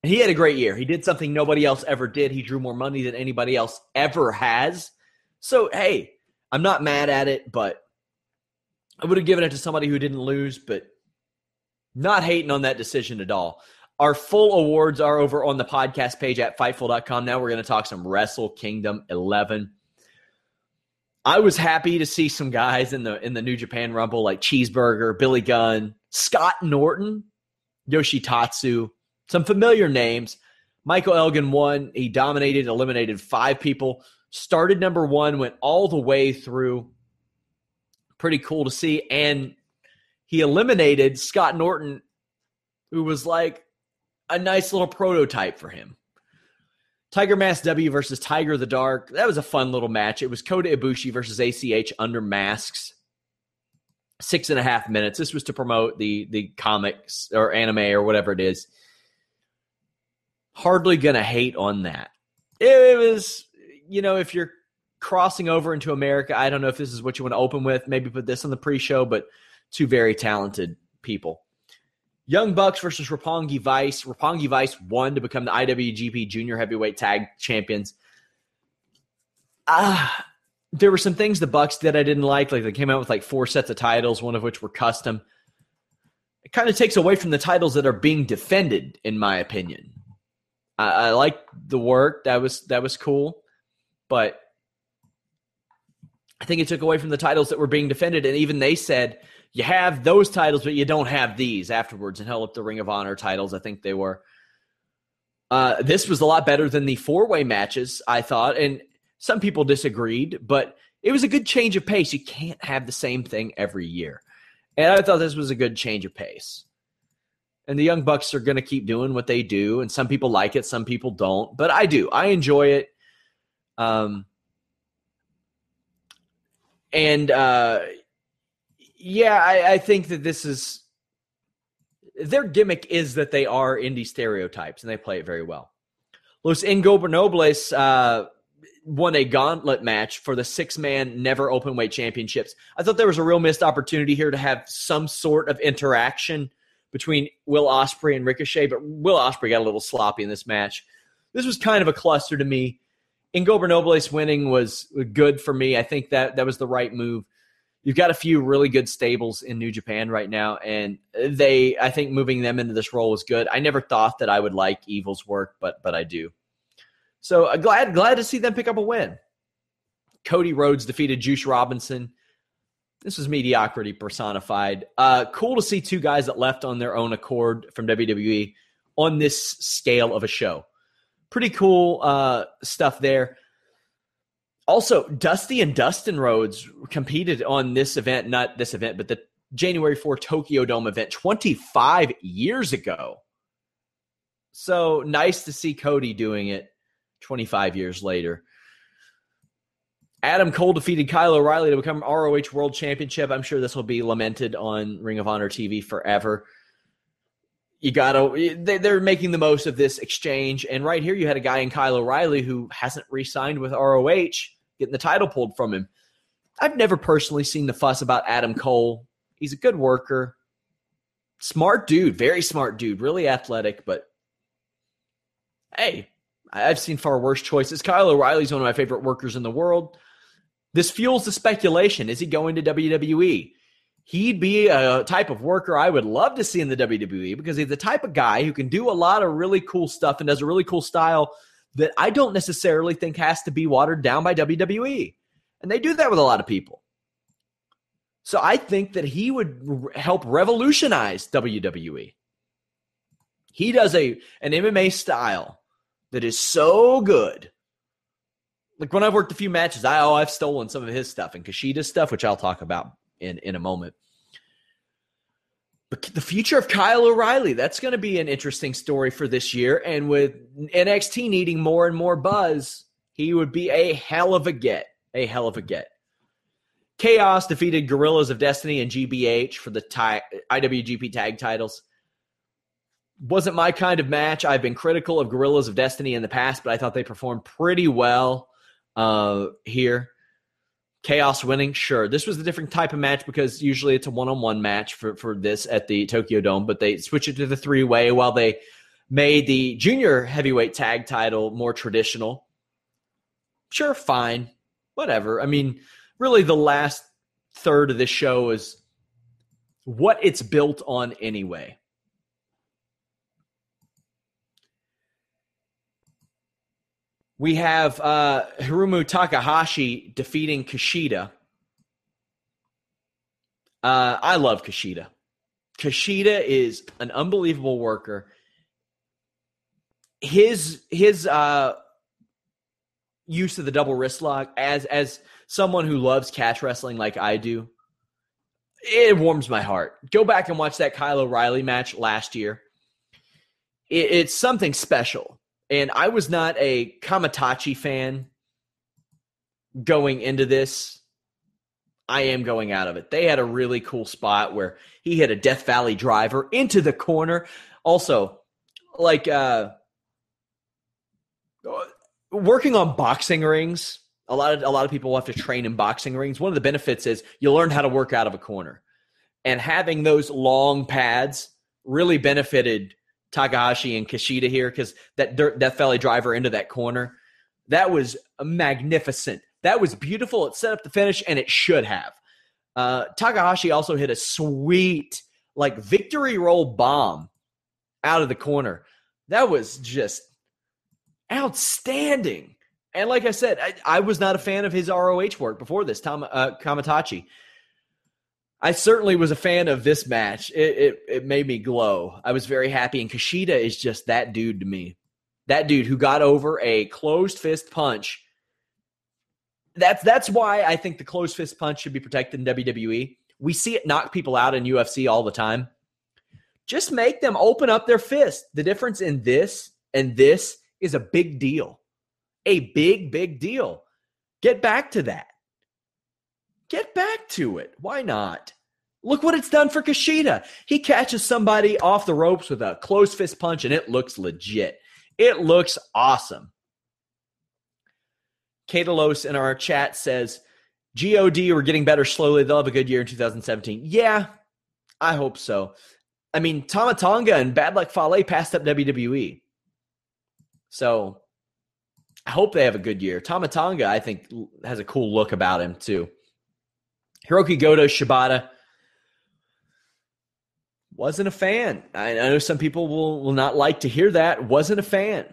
He had a great year. He did something nobody else ever did. He drew more money than anybody else ever has. So, hey, I'm not mad at it, but I would have given it to somebody who didn't lose, but not hating on that decision at all. Our full awards are over on the podcast page at Fightful.com. Now we're going to talk some Wrestle Kingdom 11. I was happy to see some guys in the in the New Japan Rumble like Cheeseburger, Billy Gunn, Scott Norton, Yoshitatsu, some familiar names. Michael Elgin won. He dominated, eliminated five people. Started number one, went all the way through. Pretty cool to see. And he eliminated Scott Norton, who was like a nice little prototype for him. Tiger Mask W versus Tiger the Dark. That was a fun little match. It was Kota Ibushi versus ACH under masks. Six and a half minutes. This was to promote the the comics or anime or whatever it is. Hardly gonna hate on that. It, it was, you know, if you're crossing over into America, I don't know if this is what you want to open with. Maybe put this on the pre-show, but two very talented people. Young Bucks versus Roppongi Vice. Roppongi Vice won to become the IWGP Junior Heavyweight Tag Champions. Ah, there were some things the Bucks did I didn't like. Like they came out with like four sets of titles, one of which were custom. It kind of takes away from the titles that are being defended, in my opinion. I, I like the work that was that was cool, but I think it took away from the titles that were being defended. And even they said you have those titles, but you don't have these afterwards. And held up the Ring of Honor titles, I think they were. Uh, this was a lot better than the four way matches, I thought. And some people disagreed, but it was a good change of pace. You can't have the same thing every year. And I thought this was a good change of pace. And the Young Bucks are going to keep doing what they do. And some people like it, some people don't. But I do. I enjoy it. Um, and uh, yeah, I, I think that this is their gimmick is that they are indie stereotypes and they play it very well. Los Ingobernables uh, won a gauntlet match for the six man never open weight championships. I thought there was a real missed opportunity here to have some sort of interaction between Will Ospreay and Ricochet, but Will Ospreay got a little sloppy in this match. This was kind of a cluster to me. Ingobernables winning was good for me. I think that that was the right move you've got a few really good stables in New Japan right now, and they I think moving them into this role was good. I never thought that I would like Evil's work, but but I do. So uh, glad glad to see them pick up a win. Cody Rhodes defeated Juice Robinson. This was mediocrity personified. Uh, cool to see two guys that left on their own accord from WWE on this scale of a show. Pretty cool uh, stuff there. Also, Dusty and Dustin Rhodes competed on this event, not this event, but the January 4 Tokyo Dome event 25 years ago. So nice to see Cody doing it 25 years later. Adam Cole defeated Kyle O'Reilly to become ROH World Championship. I'm sure this will be lamented on Ring of Honor TV forever. You gotta, they're making the most of this exchange. And right here, you had a guy in Kyle O'Reilly who hasn't re signed with ROH getting the title pulled from him. I've never personally seen the fuss about Adam Cole. He's a good worker, smart dude, very smart dude, really athletic, but hey, I've seen far worse choices. Kyle O'Reilly's one of my favorite workers in the world. This fuels the speculation. Is he going to WWE? He'd be a type of worker I would love to see in the WWE because he's the type of guy who can do a lot of really cool stuff and does a really cool style that I don't necessarily think has to be watered down by WWE. And they do that with a lot of people. So I think that he would help revolutionize WWE. He does a an MMA style that is so good. Like when I've worked a few matches, I oh I've stolen some of his stuff and Kushida's stuff, which I'll talk about in in a moment. But the future of Kyle O'Reilly, that's going to be an interesting story for this year. And with NXT needing more and more buzz, he would be a hell of a get. A hell of a get. Chaos defeated Guerrillas of Destiny and GBH for the IWGP tag titles. wasn't my kind of match. I've been critical of Guerrillas of Destiny in the past, but I thought they performed pretty well uh, here. Chaos winning, sure. This was a different type of match because usually it's a one-on-one match for for this at the Tokyo Dome, but they switched it to the three-way while they made the junior heavyweight tag title more traditional. Sure, fine, whatever. I mean, really, the last third of this show is what it's built on anyway. We have uh, Hiromu Takahashi defeating Kushida. Uh, I love Kushida. Kushida is an unbelievable worker. His his uh, use of the double wrist lock as as someone who loves catch wrestling like I do, it warms my heart. Go back and watch that Kyle O'Reilly match last year. It, it's something special. And I was not a Kamaitachi fan going into this. I am going out of it. They had a really cool spot where he hit a Death Valley driver into the corner. Also, like uh working on boxing rings, a lot of a lot of people have to train in boxing rings. One of the benefits is you learn how to work out of a corner. And having those long pads really benefited Takahashi and Kushida here because that dirt, Death Valley driver into that corner, that was magnificent. That was beautiful. It set up the finish, and it should have. Uh, Takahashi also hit a sweet, like, victory roll bomb out of the corner. That was just outstanding. And like I said, I, I was not a fan of his ROH work before this, Tom uh, Kamaitachi. I certainly was a fan of this match. It, it, it made me glow. I was very happy, and Kushida is just that dude to me. That dude who got over a closed fist punch. That's that's why I think the closed fist punch should be protected in WWE. We see it knock people out in UFC all the time. Just make them open up their fist. The difference in this and this is a big deal. A big, big deal. Get back to that. Get back to it. Why not? Look what it's done for Kushida. He catches somebody off the ropes with a close fist punch, and it looks legit. It looks awesome. Katalos in our chat says, God, we're getting better slowly. They'll have a good year in 2017. Yeah, I hope so. I mean, Tama Tonga and Bad Luck Fale passed up WWE. So I hope they have a good year. Tama Tonga, I think, has a cool look about him, too. Hiroki Goto, Shibata. Wasn't a fan. I know some people will, will not like to hear that. Wasn't a fan.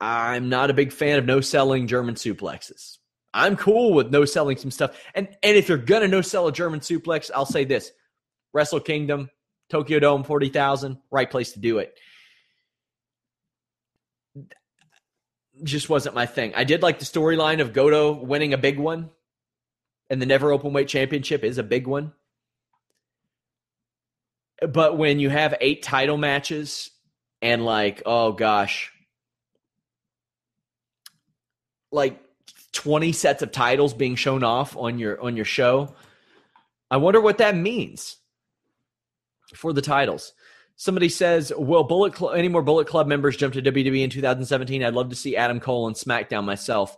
I'm not a big fan of no selling German suplexes. I'm cool with no selling some stuff. And and if you're gonna no sell a German suplex, I'll say this: Wrestle Kingdom, Tokyo Dome, forty thousand, right place to do it. Just wasn't my thing. I did like the storyline of Goto winning a big one and the Never Open Weight Championship is a big one. But when you have eight title matches and like, oh gosh, like 20 sets of titles being shown off on your on your show, I wonder what that means for the titles. Somebody says, "Will Bullet Cl- any more Bullet Club members jump to WWE in 2017?" I'd love to see Adam Cole and SmackDown myself.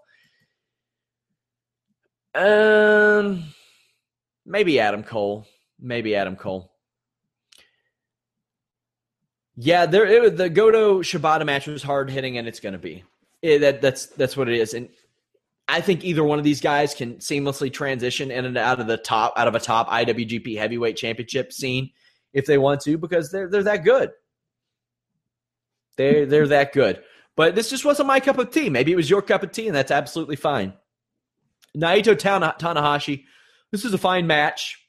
Um, maybe Adam Cole. Maybe Adam Cole. Yeah, there it, the Goto Shibata match was hard hitting, and it's going to be it, that. That's that's what it is, and I think either one of these guys can seamlessly transition in and out of the top out of a top IWGP Heavyweight Championship scene if they want to, because they're they're that good. They they're that good. But this just wasn't my cup of tea. Maybe it was your cup of tea, and that's absolutely fine. Naito Tanahashi. This is a fine match.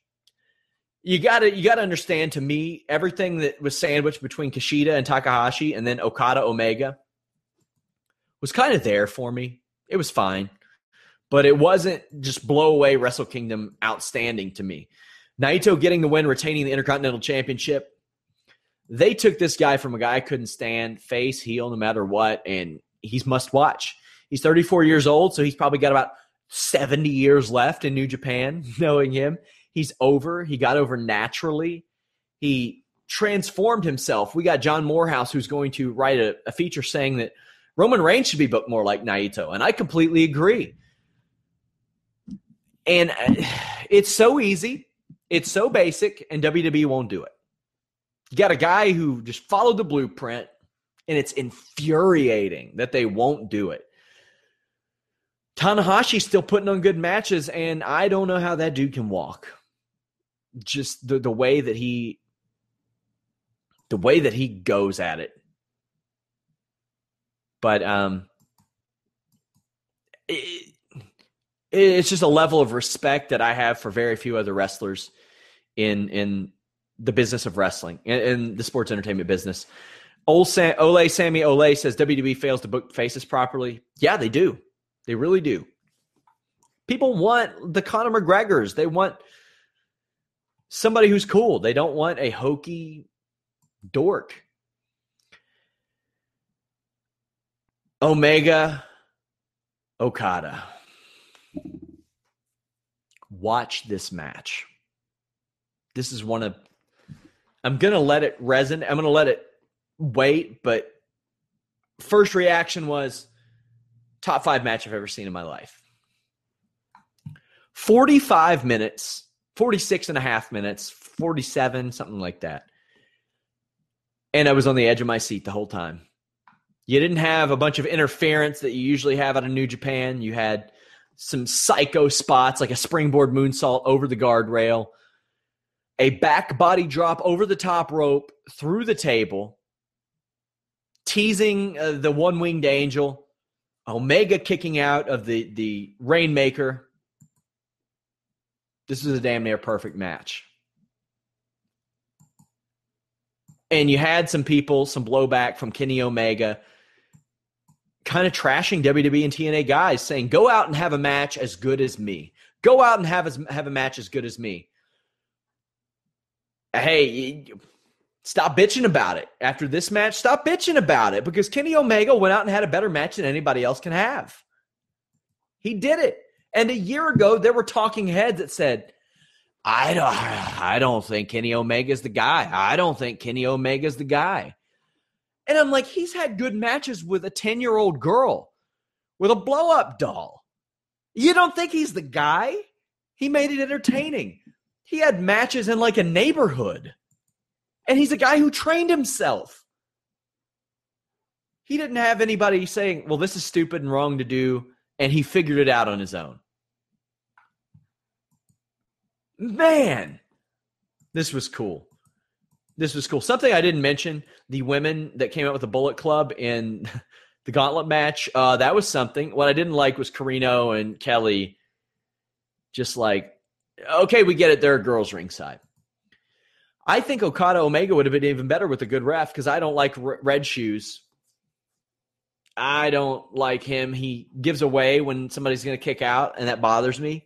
You gotta you gotta understand to me everything that was sandwiched between Kushida and Takahashi and then Okada Omega was kind of there for me. It was fine. But it wasn't just blow away Wrestle Kingdom outstanding to me. Naito getting the win, retaining the Intercontinental Championship. They took this guy from a guy I couldn't stand, face, heel, no matter what, and he's must watch. He's 34 years old, so he's probably got about 70 years left in New Japan, knowing him. He's over. He got over naturally. He transformed himself. We got John Morehouse, who's going to write a, a feature saying that Roman Reigns should be booked more like Naito. And I completely agree. And uh, it's so easy, it's so basic, and WWE won't do it. You got a guy who just followed the blueprint, and it's infuriating that they won't do it. Tanahashi's still putting on good matches, and I don't know how that dude can walk. Just the, the way that he the way that he goes at it. But um it, it's just a level of respect that I have for very few other wrestlers in in the business of wrestling in, in the sports entertainment business. Ole, Sam, Ole Sammy Ole says WWE fails to book faces properly. Yeah, they do. They really do. People want the Conor McGregors. They want somebody who's cool. They don't want a hokey dork. Omega Okada. Watch this match. This is one of I'm going to let it resonate. I'm going to let it wait, but first reaction was top 5 match I've ever seen in my life. 45 minutes, 46 and a half minutes, 47, something like that and I was on the edge of my seat the whole time. You didn't have a bunch of interference that you usually have out of New Japan. You had some psycho spots like a springboard moonsault over the guardrail, a back body drop over the top rope through the table, teasing uh, the one winged angel, Omega kicking out of the, the Rainmaker. This is a damn near perfect match. And you had some people, some blowback from Kenny Omega, kind of trashing WWE and TNA guys, saying, "Go out and have a match as good as me. Go out and have a, have a match as good as me." Hey, stop bitching about it. After this match, stop bitching about it because Kenny Omega went out and had a better match than anybody else can have. He did it. And a year ago, there were talking heads that said, I don't I don't think Kenny Omega's the guy. I don't think Kenny Omega's the guy. And I'm like, he's had good matches with a 10-year-old girl with a blow-up doll. You don't think he's the guy? He made it entertaining. He had matches in like a neighborhood. And he's a guy who trained himself. He didn't have anybody saying, well, this is stupid and wrong to do. And he figured it out on his own. Man, this was cool. This was cool. Something I didn't mention the women that came out with the Bullet Club in the gauntlet match. Uh, that was something. What I didn't like was Corino and Kelly just like, okay, we get it. There are girls ringside. I think Okada Omega would have been even better with a good ref because I don't like red shoes. I don't like him. He gives away when somebody's going to kick out, and that bothers me.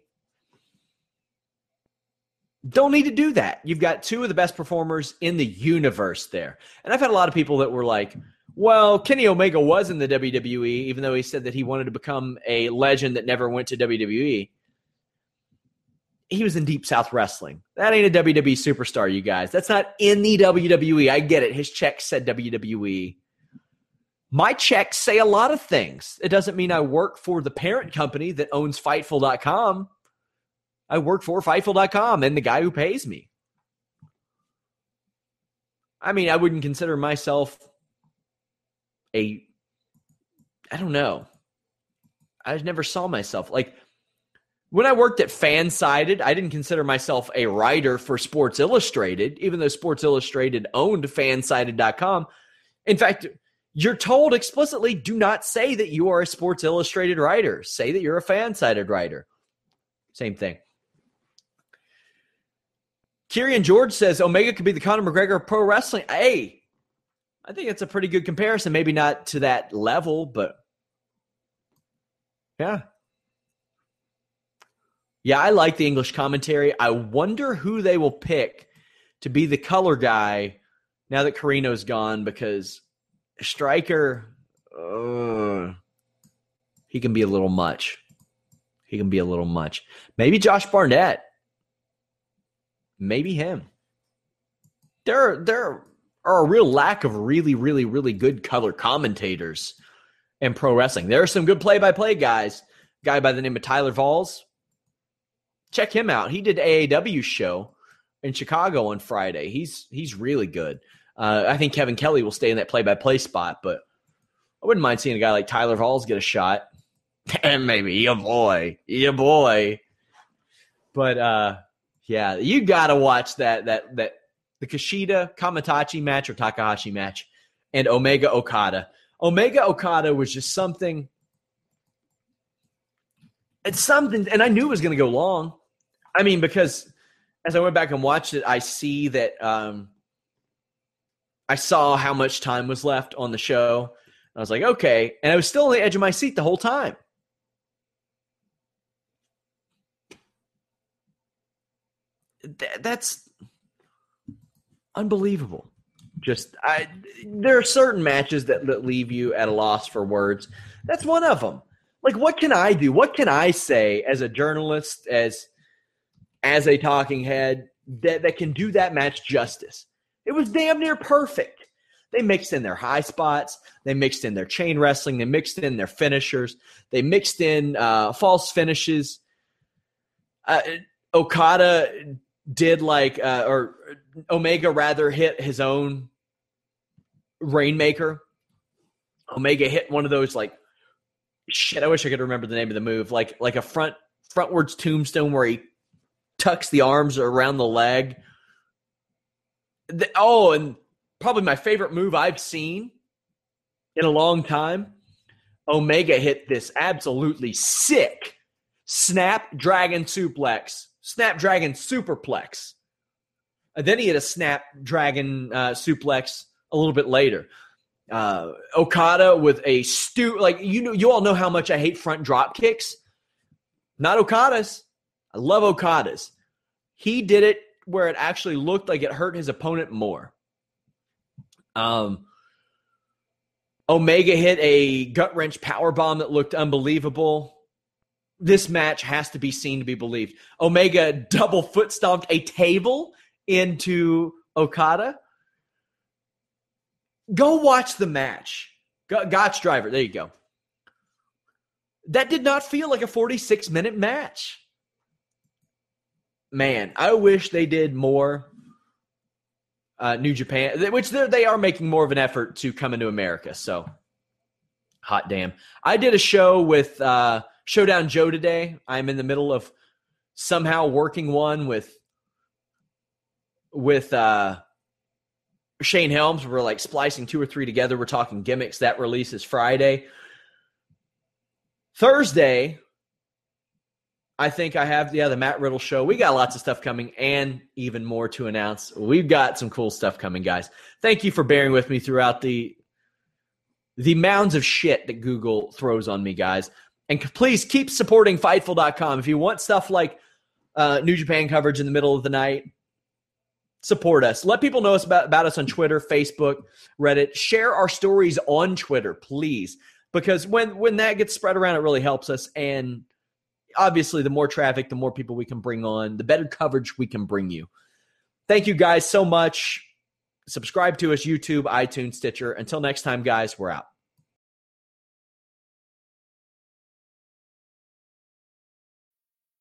Don't need to do that. You've got two of the best performers in the universe there. And I've had a lot of people that were like, well, Kenny Omega was in the WWE, even though he said that he wanted to become a legend that never went to WWE. He was in Deep South Wrestling. That ain't a WWE superstar, you guys. That's not in the WWE. I get it. His check said WWE. My checks say a lot of things. It doesn't mean I work for the parent company that owns Fightful.com. I work for Fightful.com and the guy who pays me. I mean, I wouldn't consider myself a, I don't know. I never saw myself like when I worked at Fansided, I didn't consider myself a writer for Sports Illustrated, even though Sports Illustrated owned fansided.com. In fact, you're told explicitly do not say that you are a Sports Illustrated writer. Say that you're a Fansided writer. Same thing. Kieran George says Omega could be the Conor McGregor of pro wrestling. Hey, I think it's a pretty good comparison. Maybe not to that level, but yeah. Yeah, I like the English commentary. I wonder who they will pick to be the color guy now that Corino's gone because Striker, uh, he can be a little much. He can be a little much. Maybe Josh Barnett maybe him. there there are a real lack of really, really, really good color commentators in pro wrestling. There are some good play by play guys. guy by the name of Tyler Valls. Check him out. He did AAW show in Chicago on Friday. He's he's really good. Uh, I think Kevin Kelly will stay in that play by play spot, but I wouldn't mind seeing a guy like Tyler Valls get a shot. and maybe your boy, your boy. But uh, yeah, you got to watch that that that the Kushida Kamaitachi match or Takahashi match and Omega Okada. Omega Okada was just something. It's something, and I knew it was going to go long. I mean, because as I went back and watched it, I see that um, I saw how much time was left on the show. I was like, okay, and I was still on the edge of my seat the whole time. Th- that's unbelievable. Just I there are certain matches that, that leave you at a loss for words. That's one of them. Like what can I do? What can I say as a journalist as as a talking head that, that can do that match justice? It was damn near perfect. They mixed in their high spots. They mixed in their chain wrestling. They mixed in their finishers. They mixed in uh, false finishes. Uh, Okada did like, uh, or Omega rather hit his own Rainmaker. Omega hit one of those like shit. I wish I could remember the name of the move, like like a front frontwards tombstone where he tucks the arms around the leg. The, oh, and probably my favorite move I've seen in a long time. Omega hit this absolutely sick snapdragon suplex, snapdragon superplex. And then he hit a snapdragon uh, suplex a little bit later. Uh, Okada with a stu like you know you all know how much I hate front drop kicks. Not Okada's. I love Okada's. He did it where it actually looked like it hurt his opponent more. Um, Omega hit a gut wrench power bomb that looked unbelievable. This match has to be seen to be believed. Omega double foot stomped a table into Okada. Go watch the match. Gotch driver. There you go. That did not feel like a 46 minute match. Man, I wish they did more uh, New Japan, which they are making more of an effort to come into America. So, hot damn. I did a show with uh, Showdown Joe today. I'm in the middle of somehow working one with with uh, Shane Helms. We're like splicing two or three together. We're talking gimmicks. That releases Friday. Thursday, I think I have yeah the Matt Riddle show. We got lots of stuff coming and even more to announce. We've got some cool stuff coming, guys. Thank you for bearing with me throughout the the mounds of shit that Google throws on me, guys. And please keep supporting Fightful.com if you want stuff like uh, New Japan coverage in the middle of the night. Support us. Let people know us about, about us on Twitter, Facebook, Reddit. Share our stories on Twitter, please, because when when that gets spread around, it really helps us and obviously, the more traffic, the more people we can bring on, the better coverage we can bring you. Thank you guys so much. Subscribe to us, YouTube, iTunes, Stitcher. Until next time, guys, we're out.